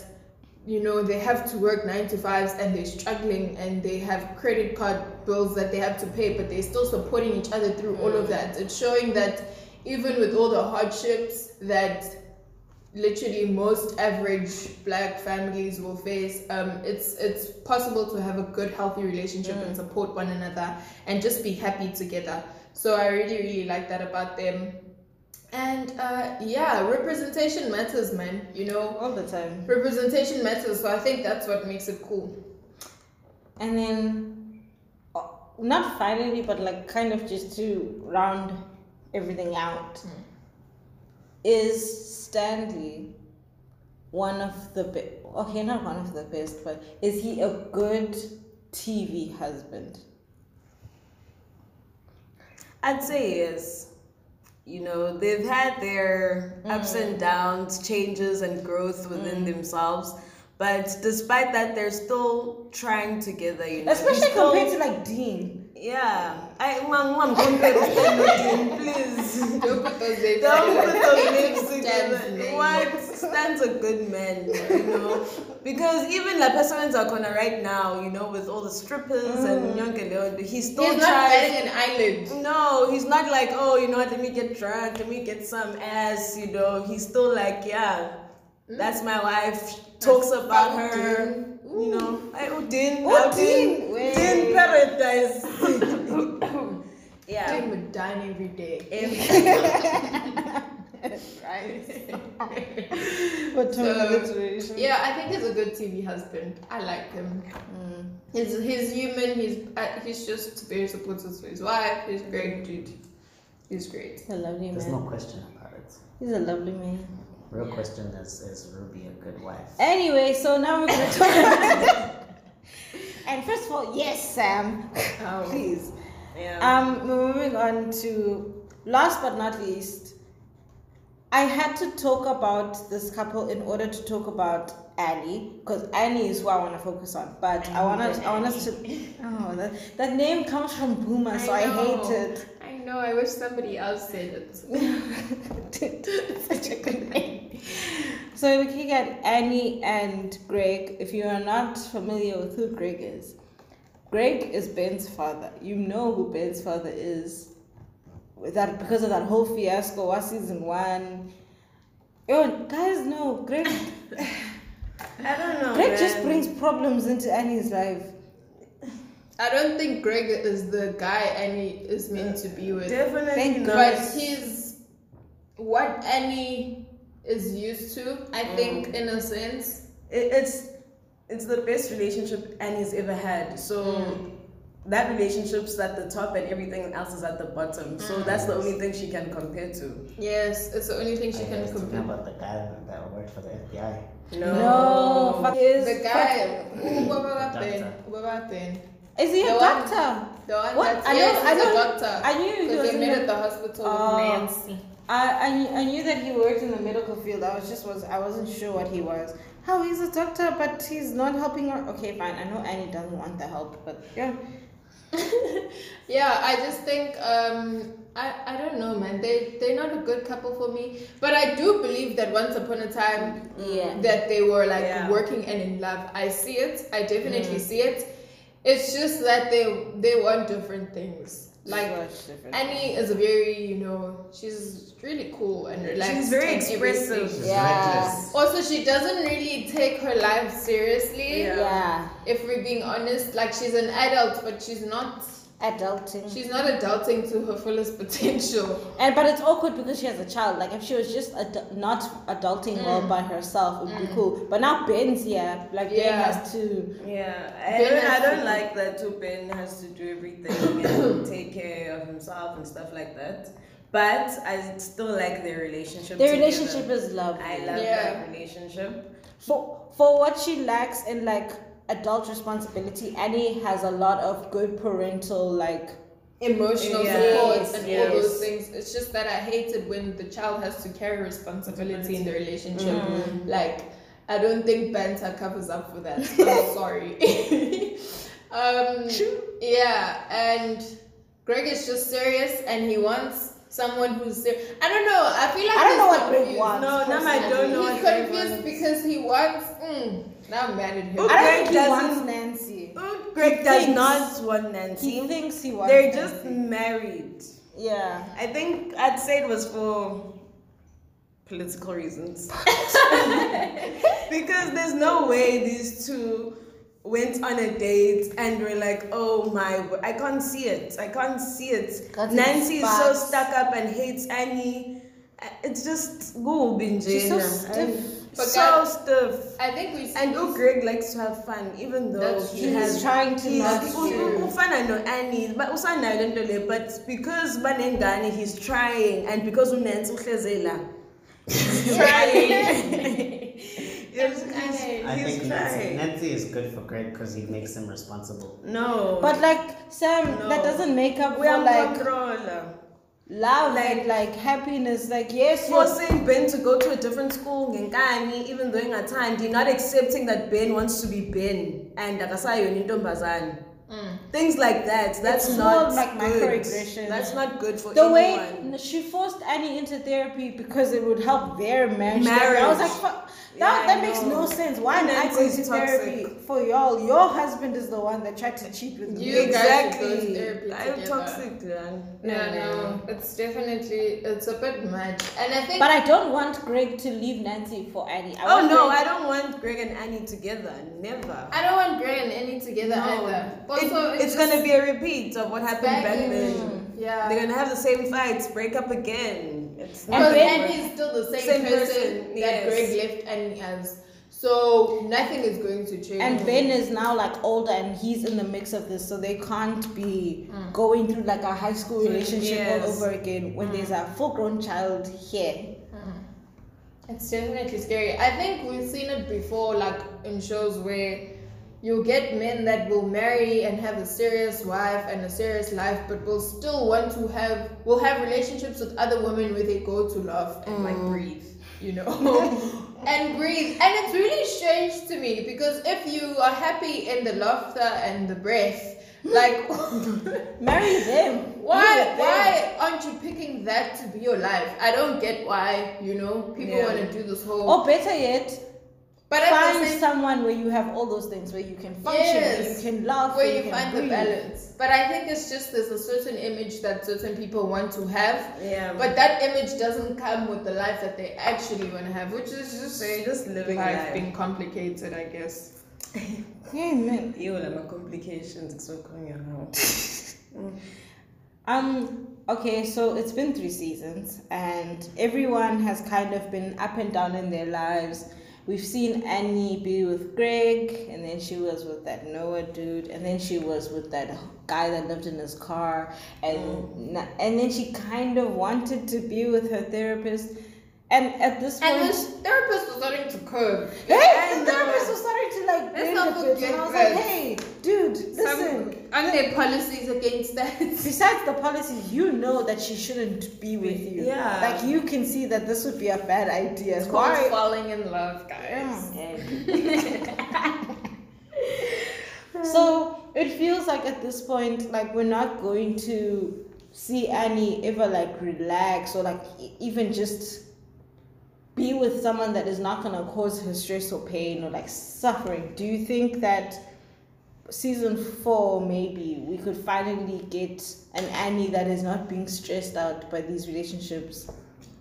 you know they have to work nine to fives and they're struggling and they have credit card bills that they have to pay but they're still supporting each other through all of that. It's showing that even with all the hardships that literally most average black families will face um, it's it's possible to have a good healthy relationship and support one another and just be happy together. So i really really like that about them and uh, yeah representation matters man you know all the time. representation matters so i think that's what makes it cool And then uh, not finally, but like kind of just to round everything out, is Stanley one of the best? Okay, not one of the best, but is he a good TV husband? I'd say yes. You know, they've had their ups and mm. downs, changes and growth within mm. themselves. But despite that, they're still trying together, you know. He's Especially still- compared to like Dean. Yeah. I, mom, mom, compare to Stan with Dean, please. Don't put those names Don't put together. those names together. What? Stan's a good man, you know. Because even La Persona Zakona right now, you know, with all the strippers and mm. Nyonke Leon, he's still He's not tries. batting an eyelid. No, he's not like, oh, you know what, let me get drunk, let me get some ass, you know. He's still like, yeah, mm. that's my wife. Talks about Oh, her, Dean. you know. I Udin, Oh, Udin, wait. Udin paradise. yeah. Tim would dine every day. But So, alliteration. Yeah, I think he's a good TV husband. I like him. He's he's human. He's uh, he's just very supportive to his wife. He's a great dude. He's great. He's a lovely There's man. no question about it. He's a lovely man. Real question is is Ruby a good wife? Anyway, so now we're gonna talk. about and first of all, yes, Sam, Oh. please. Yeah. Um, moving on to last but not least. I had to talk about this couple in order to talk about Annie, because Annie is who I want to focus on. But I want to, I want us to. Oh, that, that name comes from Boomer, so I, hate it. I know. I wish somebody else said it. Such a good name. So we're looking at Annie and Greg. If you are not familiar with who Greg is, Greg is Ben's father. You know who Ben's father is. With that because of that whole fiasco was season one. Yo, guys, no, Greg. I don't know. Greg man. just brings problems into Annie's life. I don't think Greg is the guy Annie is meant to be with. Definitely Thank not. But he's what Annie is used to, I think, mm. in a sense. It, it's it's the best relationship Annie's ever had. So mm. That relationship's at the top and everything else is at the bottom. So mm. that's the only thing she can compare to. Yes, it's the only thing she I can was talking compare. about the guy that worked for the FBI. No. No, fuck his The guy, fuck- Ubaba Ubaba Is he a one- doctor? the one What? that's I know- yes, I know- a doctor. I knew he was they met at the hospital Oh. with Nancy. I, I knew- I knew that he worked in the medical field. I was just was I wasn't sure what he was. How he's a doctor, but he's not helping her. Okay, fine. I know Annie doesn't want the help, but yeah. Yeah, I just think um I, I don't know man. They they're not a good couple for me. But I do believe that once upon a time Yeah. that they were like Yeah. working and in love. I see it. I definitely Mm. see it. It's just that they they want different things. Like Much. Annie is a very, you know, she's really cool and relaxed. She's very expressive. She's Yeah. reckless. Also, she doesn't really take her life seriously. Yeah. yeah. If we're being honest, like she's an adult, but she's not. Adulting. She's not adulting to her fullest potential. and but it's awkward because she has a child. Like if she was just adu- not adulting well Mm. by herself, it would be cool. But now Ben's here. Like Ben has to. Yeah, I don't, I don't to- like that too. Ben has to do everything and take care of himself and stuff like that. But I still like their relationship. Their together. relationship is love. I love Yeah. that relationship. for for what she lacks in like adult responsibility, Annie has a lot of good parental like. Emotional Yes, support and all those things. It's just that I hate it when the child has to carry responsibility in the relationship. Mm. Like, I don't think banter covers up for that. I'm sorry. um, yeah, and Greg is just serious and he wants someone who's serious. I don't know. I feel like I don't he's know what Greg wants. No, now I don't know He's what Greg confused wants. because he wants. Mm, now I'm mad at him. Oh, I don't Greg think he doesn't- wants Nancy. Greg does thinks- not want Nancy. He thinks he wants. They're just Nancy. married. yeah. I think I'd say it was for political reasons. because there's no way these two went on a date and were like, oh my, I can't see it. I can't see it. Nancy is so stuck up and hates Annie. Uh, It's just go She's so Binjana. stiff. But so guys, stiff. I think we see And oh, Greg likes to have fun, even though That's he. He's has trying to he's, not u- to- no Annie, but usanayo lento le, but because banengane he's trying, and because unensi uhleze la, he's trying. Yes, he's, I think Nancy. Nancy is good for Greg because he makes him responsible. No, But like Sam, No. that doesn't make up we for are like controller. Love and like happiness. Like yes, Forcing Ben to go to a different school ngenkani, even though ingathandi, not accepting that Ben wants to be Ben and intombazane. Mm. Things like that. That's It's not like good. microaggression. That's not good for the anyone. way she forced Annie into therapy because it would help their marriage. I was like, Marriage. That, Yeah, that makes no sense. Why And am I going is to toxic. therapy for y'all? Your husband is the one that tried to cheat with You me. guys should go to exactly. therapy I'm together. toxic, man. Yeah, no, it's definitely it's a bit much, and I think But I don't want Greg to leave Nancy for Annie. I Oh want no, Greg- I don't want Greg and Annie together. Never. I don't want Greg and Annie together No. either. It- Also, it's gonna be a repeat of what happened back, back then. yeah. They're gonna have the same fights, break up again. And Because Ben- gonna is still the same, Same person, person, that yes. Greg left Annie as. So nothing is going to change. And Ben is now like older and he's in the mix of this, so they can't be hmm. going through like a high school relationship all over again when there's hmm. a full grown child here. Hmm. It's definitely scary. I think we've seen it before, like in shows where you get men that will marry and have a serious wife and a serious life, but will still want to have will have relationships with other women where they go to love and like mm. breathe, you know, and breathe. And it's really strange to me because if you are happy in the laughter and the breath, like. Marry them. Why them. why aren't you picking that to be your life? I don't get why, you know, people Yeah. want to do this whole Or better yet, but find same someone where you have all those things, where you can function, where you can laugh, where you can find the balance. But I think it's just there's a certain image that certain people want to have. Yeah. But that image doesn't come with the life that they actually want to have, which is just They're just living life life. being complicated, I guess. Amen. Ew, like my complications kusokhanya around. Um. Okay, so it's been three seasons, and everyone has kind of been up and down in their lives. We've seen Annie be with Greg, and then she was with that Noah dude, and then she was with that guy that lived in his car, and mm. na- and then she kind of wanted to be with her therapist, and at this point, And this therapist was starting to curve. hey, And, the uh, therapist was starting to like let's bend bit, and I was like, hey, dude, Some, listen. aren't there policies against that? Besides the policies, you know that she shouldn't be with you. Yeah. Like you can see that this would be a bad idea. It's called Why? falling in love, guys. so it feels like at this point, like we're not going to see Annie ever like relax or like even just be with someone that is not gonna cause her stress or pain or like suffering. Do you think that season four maybe we could finally get an Annie that is not being stressed out by these relationships?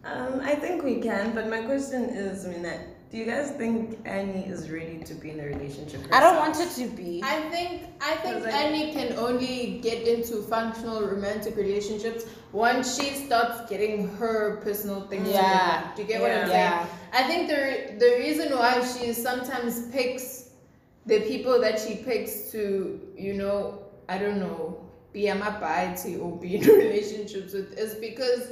Um, I think we can, but my question is, that do you guys think Annie is ready to be in a relationship? I don't want it to be. I think I think Because I- Annie can only get into functional romantic relationships once she starts getting her personal things Yeah. together. Do you get what I'm Yeah. saying? I think the the reason why she sometimes picks the people that she picks to, you know, I don't know, be a mabite or be in relationships with is because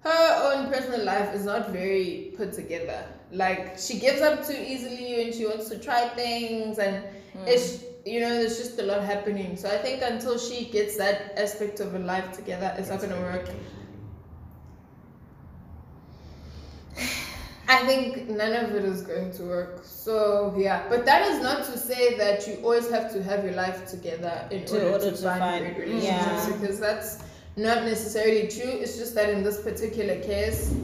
her own personal life is not very put together. Like she gives up too easily and she wants to try things and hmm. it's you know there's just a lot happening. So I think until she gets that aspect of her life together, it's not gonna work. I think none of it is going to work. So yeah, but that is not to say that you always have to have your life together in To order, order to, to find, find- great relationships yeah. because that's not necessarily true. It's just that in this particular case,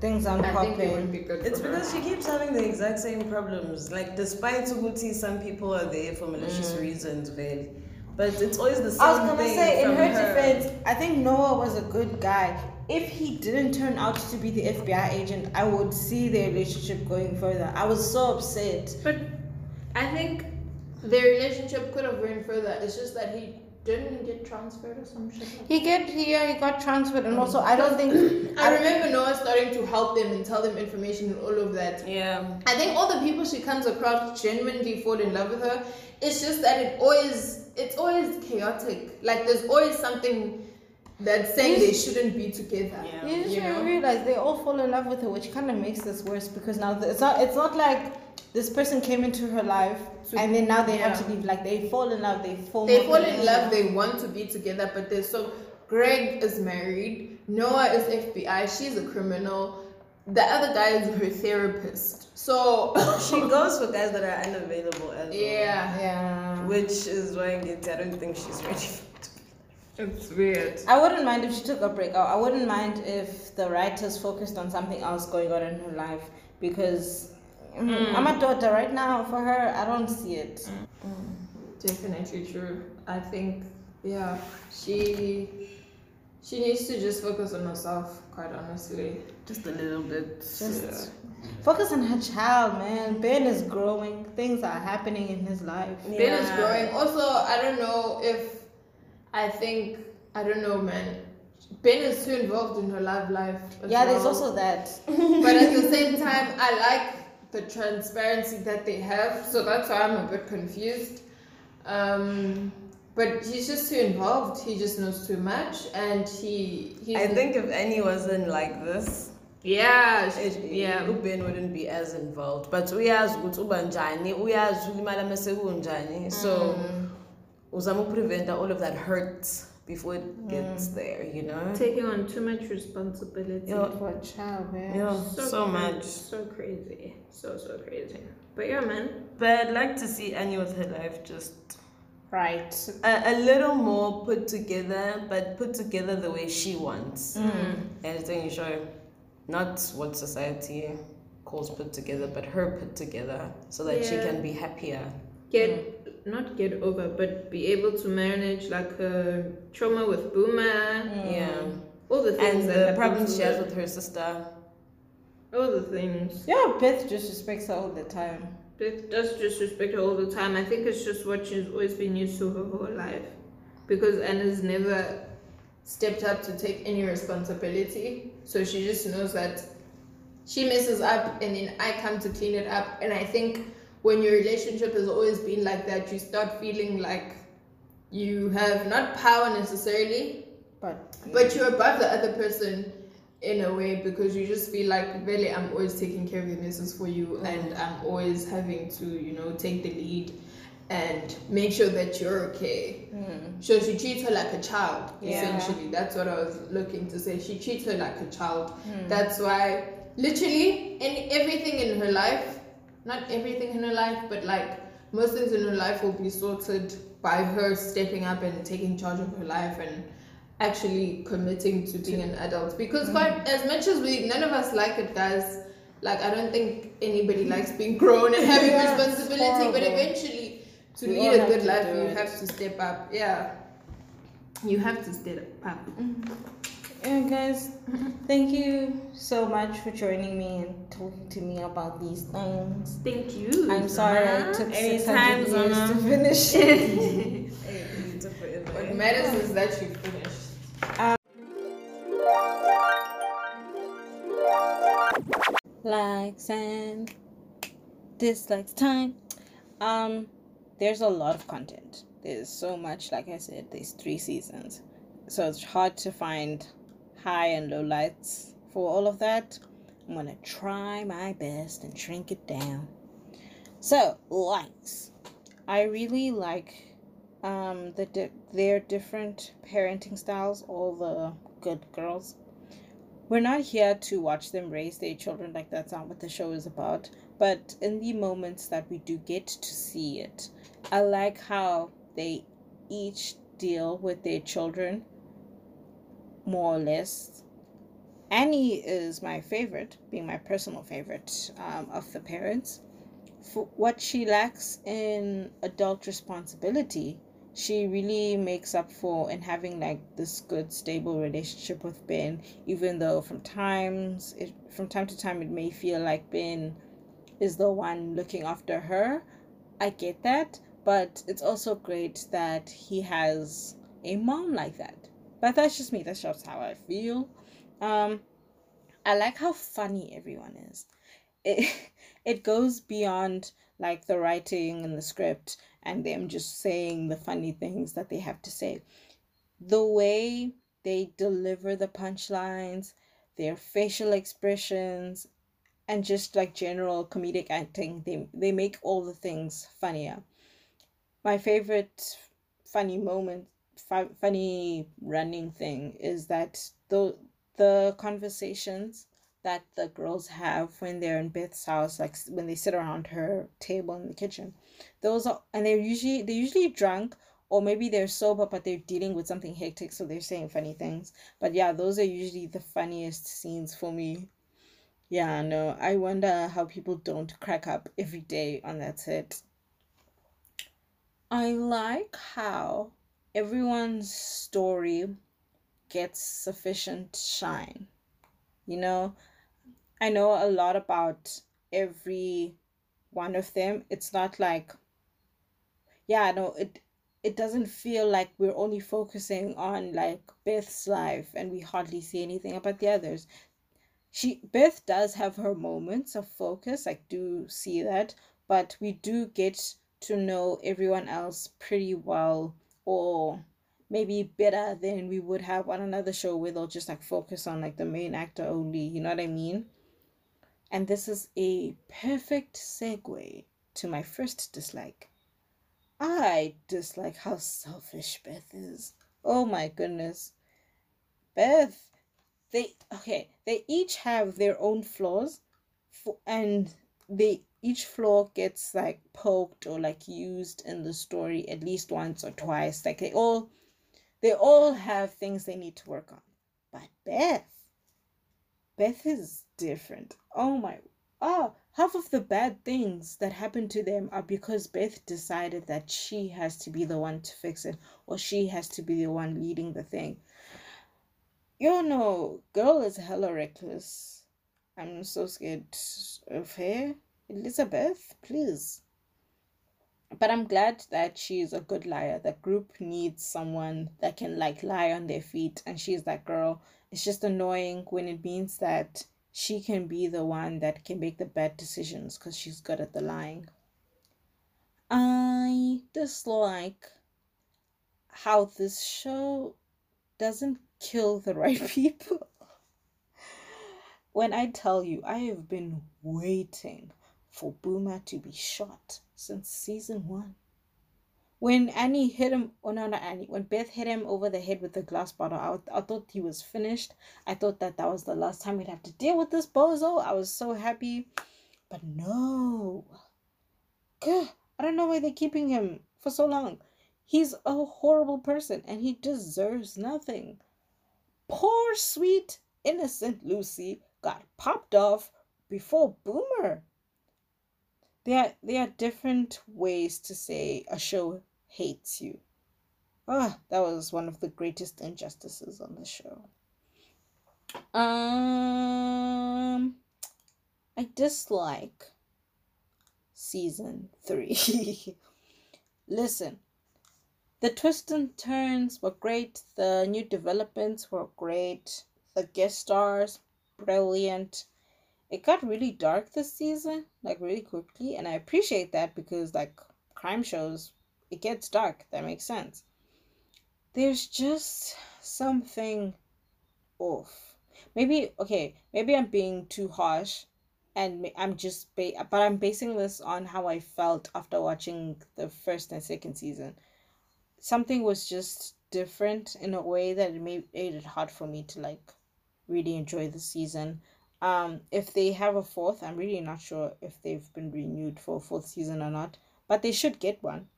Things aren't I think it wouldn't popping. be good. It's for her. because she keeps having the exact same problems. Like, despite Uguti, some people are there for malicious mm. reasons, really. But it's always the same I was gonna thing say, in from her, defense, I think Noah was a good guy. If he didn't turn out to be the FBI agent, I would see their relationship going further. I was so upset. But I think their relationship could have went further. It's just that he didn't he get transferred or some shit. Like He get yeah, he got transferred, and also I don't think I remember Noah starting to help them and tell them information and all of that. Yeah. I think all the people she comes across genuinely fall in love with her. It's just that it always it's always chaotic. Like there's always something that's saying they shouldn't be together. Yeah. You just You know? realize they all fall in love with her, which kind of makes this worse because now it's not it's not like this person came into her life To- and then now they have to leave. Like they fall in love, they fall. They fall in love, they want to be together, but they're so Greg is married, Noah is FBI, she's a criminal. The other guy is her therapist. So She goes for guys that are unavailable as well. Yeah. Yeah. Which is why I I don't think she's ready for it. It's weird. I wouldn't mind if she took a break. I I wouldn't mind if the writers focused on something else going on in her life because mm, I'm a daughter right now. For her, I don't see it. Definitely true. I think yeah, she she needs to just focus on herself, quite honestly. just a little bit. Just focus on her child, man. Ben is growing. Things are happening in his life. Yeah. Ben is growing. Also, I don't know if I think I don't know, man. Ben is too involved in her love life. as Yeah, there's also that. but at the same time, I like the transparency that they have. So that's why I'm a bit confused. Um, but he's just too involved. He just knows too much, and he I think if Annie wasn't like this, yeah it, yeah. uben wouldn't be as involved but uyazi ukuthi uba njani uyazi ulimala mase kunjani so uzama upreventa all of that hurt before it gets there you know Taking on too much responsibility. Yeah. For a child, man. yeah so, crazy, much So crazy. So so crazy. But yeah, man. but i'd like to see annie with her life just Right. a, a little more put together but put together the way she wants Mm. and then you show not what society calls put together but her put together so that she can be happier Get not get over, but be able to manage like her trauma with Boomer, mm. yeah all the things and that the problems she has with her sister all the things. Yeah, Beth disrespects her all the time. Beth does disrespect her all the time. I think it's just what she's always been used to her whole life. Because Anna's never stepped up to take any responsibility. So she just knows that she messes up and then I come to clean it up. And I think when your relationship has always been like that, you start feeling like you have not power necessarily, But but you're above the other person in a way because you just feel like really I'm always taking care of the messes for you mm. and I'm always having to, you know, take the lead and make sure that you're okay. Mm. So she treats her like a child, Yeah. essentially. That's what I was looking to say. She treats her like a child. Mm. That's why literally in everything in her life, not everything in her life, but like most things in her life will be sorted by her stepping up and taking charge of her life and actually committing to being an adult. Because quite as much as we none of us like it guys, like I don't think anybody likes being grown and having Yeah, responsibility, but eventually to We lead a good life you it. have to step up. Yeah. You have to step up. Yeah, guys, thank you so much for joining me and talking to me about these things. Thank you. I'm sorry I took Anytime, 600 years Zana. to finish it. What matters is that you finished. likes and dislikes time. Um, there's a lot of content. There's so much. Like I said, there's three seasons, so it's hard to find high and low lights for all of that. I'm gonna try my best and shrink it down. So lights. I really like um the di- their different parenting styles. All the good girls we're not here to watch them raise their children like that's not what the show is about but in the moments that we do get to see it i like how they each deal with their children more or less. Annie is my favorite being my personal favorite um, of the parents. For what she lacks in adult responsibility she really makes up for in having like this good stable relationship with Ben even though from times it from time to time it may feel like Ben is the one looking after her. I get that but it's also great that he has a mom like that. But that's just me. That's just how I feel. Um, I like how funny everyone is. It it goes beyond like the writing and the script and them just saying the funny things that they have to say. The way they deliver the punchlines, their facial expressions, and just like general comedic acting, they they make all the things funnier. My favorite funny moment, fu- funny running thing is that the the conversations that the girls have when they're in Beth's house, like when they sit around her table in the kitchen. Those are, and they're usually they're usually drunk or maybe they're sober, but they're dealing with something hectic, so they're saying funny things. But yeah, those are usually the funniest scenes for me. Yeah, no, I wonder how people don't crack up every day on that set. I like how everyone's story gets sufficient shine. You know, I know a lot about every one of them. It's not like, yeah, no, it it doesn't feel like we're only focusing on like Beth's life and we hardly see anything about the others. She Beth does have her moments of focus. I do see that, but we do get to know everyone else pretty well or maybe better than we would have on another show where they'll just like focus on like the main actor only, you know what I mean? And this is a perfect segue to my first dislike. I dislike how selfish Beth is. Oh my goodness. Beth, they okay, they each have their own flaws for, and they each flaw gets like poked or like used in the story at least once or twice. Like they all they all have things they need to work on. But Beth Beth is different. Oh my oh half of the bad things that happen to them are because Beth decided that she has to be the one to fix it or she has to be the one leading the thing. You know, girl is hella reckless. I'm so scared of her. Elizabeth, please. But I'm glad that she's a good liar. The group needs someone that can like lie on their feet, and she's that girl. It's just annoying when it means that she can be the one that can make the bad decisions because she's good at the lying. I dislike how this show doesn't kill the right people. When I tell you, I have been waiting for Boomer to be shot since season one. When Annie hit him, oh no, not Annie, when Beth hit him over the head with the glass bottle, I, I thought he was finished. I thought that that was the last time we'd have to deal with this bozo. I was so happy. But no. God, I don't know why they're keeping him for so long. He's a horrible person and he deserves nothing. Poor, sweet, innocent Lucy got popped off before Boomer. There are, there are different ways to say a show hates you. Ah, that was one of the greatest injustices on the show. Um, I dislike season three. Listen, the twists and turns were great. The new developments were great. The guest stars, brilliant it got really dark this season, like really quickly, and I appreciate that because like crime shows, it gets dark. That makes sense. There's just something off. Maybe okay, maybe I'm being too harsh and I'm just ba- but I'm basing this on how I felt after watching the first and second season. Something was just different in a way that it made, made it hard for me to like really enjoy the season um, if they have a fourth, I'm really not sure if they've been renewed for a fourth season or not, but they should get one.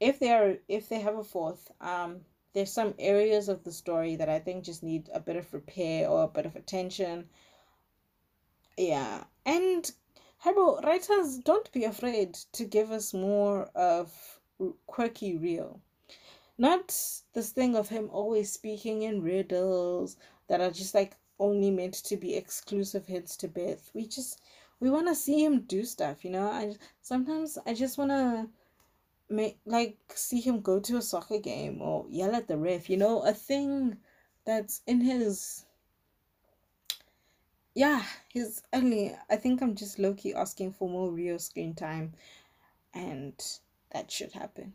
If they are, if they have a fourth, um, there's some areas of the story that I think just need a bit of repair or a bit of attention. Yeah, and Hello, writers, don't be afraid to give us more of quirky Rio. Not this thing of him always speaking in riddles that are just like only meant to be exclusive hits to Beth. We just we want to see him do stuff, you know. I sometimes I just want to make like see him go to a soccer game or yell at the ref, you know, a thing that's in his yeah, his only I think I'm just low key asking for more Rio screen time and that should happen.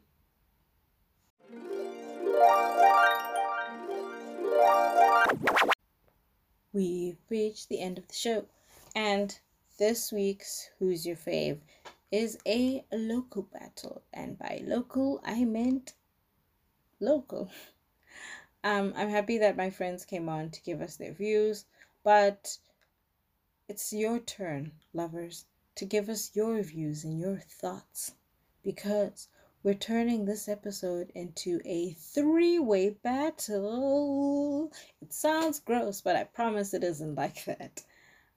We've reached the end of the show, and this week's Who's Your Fave is a local battle, and by local I meant local. Um, I'm happy that my friends came on to give us their views, but it's your turn, lovers, to give us your views and your thoughts. Because we're turning this episode into a three way battle. It sounds gross, but I promise it isn't like that.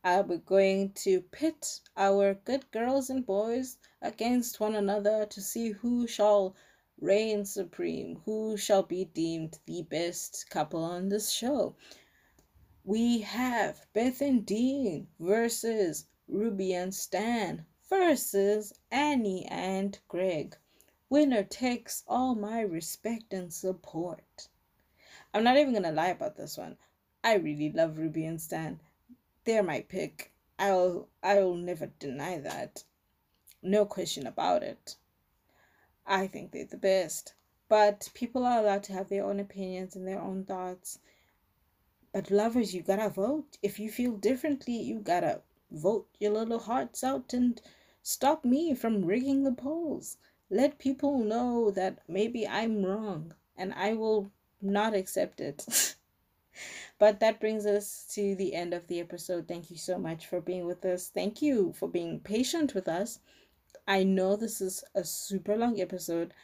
Uh, we're going to pit our good girls and boys against one another to see who shall reign supreme, who shall be deemed the best couple on this show. We have Beth and Dean versus Ruby and Stan versus Annie and Greg. Winner takes all my respect and support. I'm not even gonna lie about this one. I really love Ruby and Stan. They're my pick. I'll I'll never deny that. No question about it. I think they're the best. But people are allowed to have their own opinions and their own thoughts. But lovers, you gotta vote. If you feel differently, you gotta vote your little hearts out and stop me from rigging the polls. Let people know that maybe I'm wrong and I will not accept it. but that brings us to the end of the episode. Thank you so much for being with us. Thank you for being patient with us. I know this is a super long episode.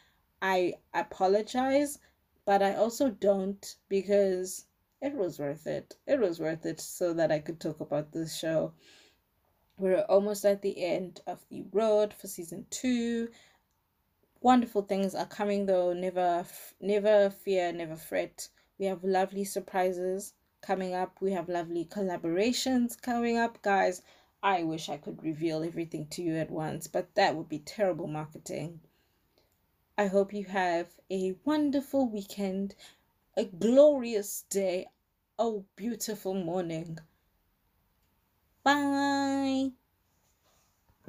I apologize, but I also don't because it was worth it. It was worth it so that I could talk about this show. We're almost at the end of the road for season two. Wonderful things are coming though. Never, never fear, never fret. We have lovely surprises coming up. We have lovely collaborations coming up, guys. I wish I could reveal everything to you at once, but that would be terrible marketing. I hope you have a wonderful weekend, a glorious day, a beautiful morning. Bye.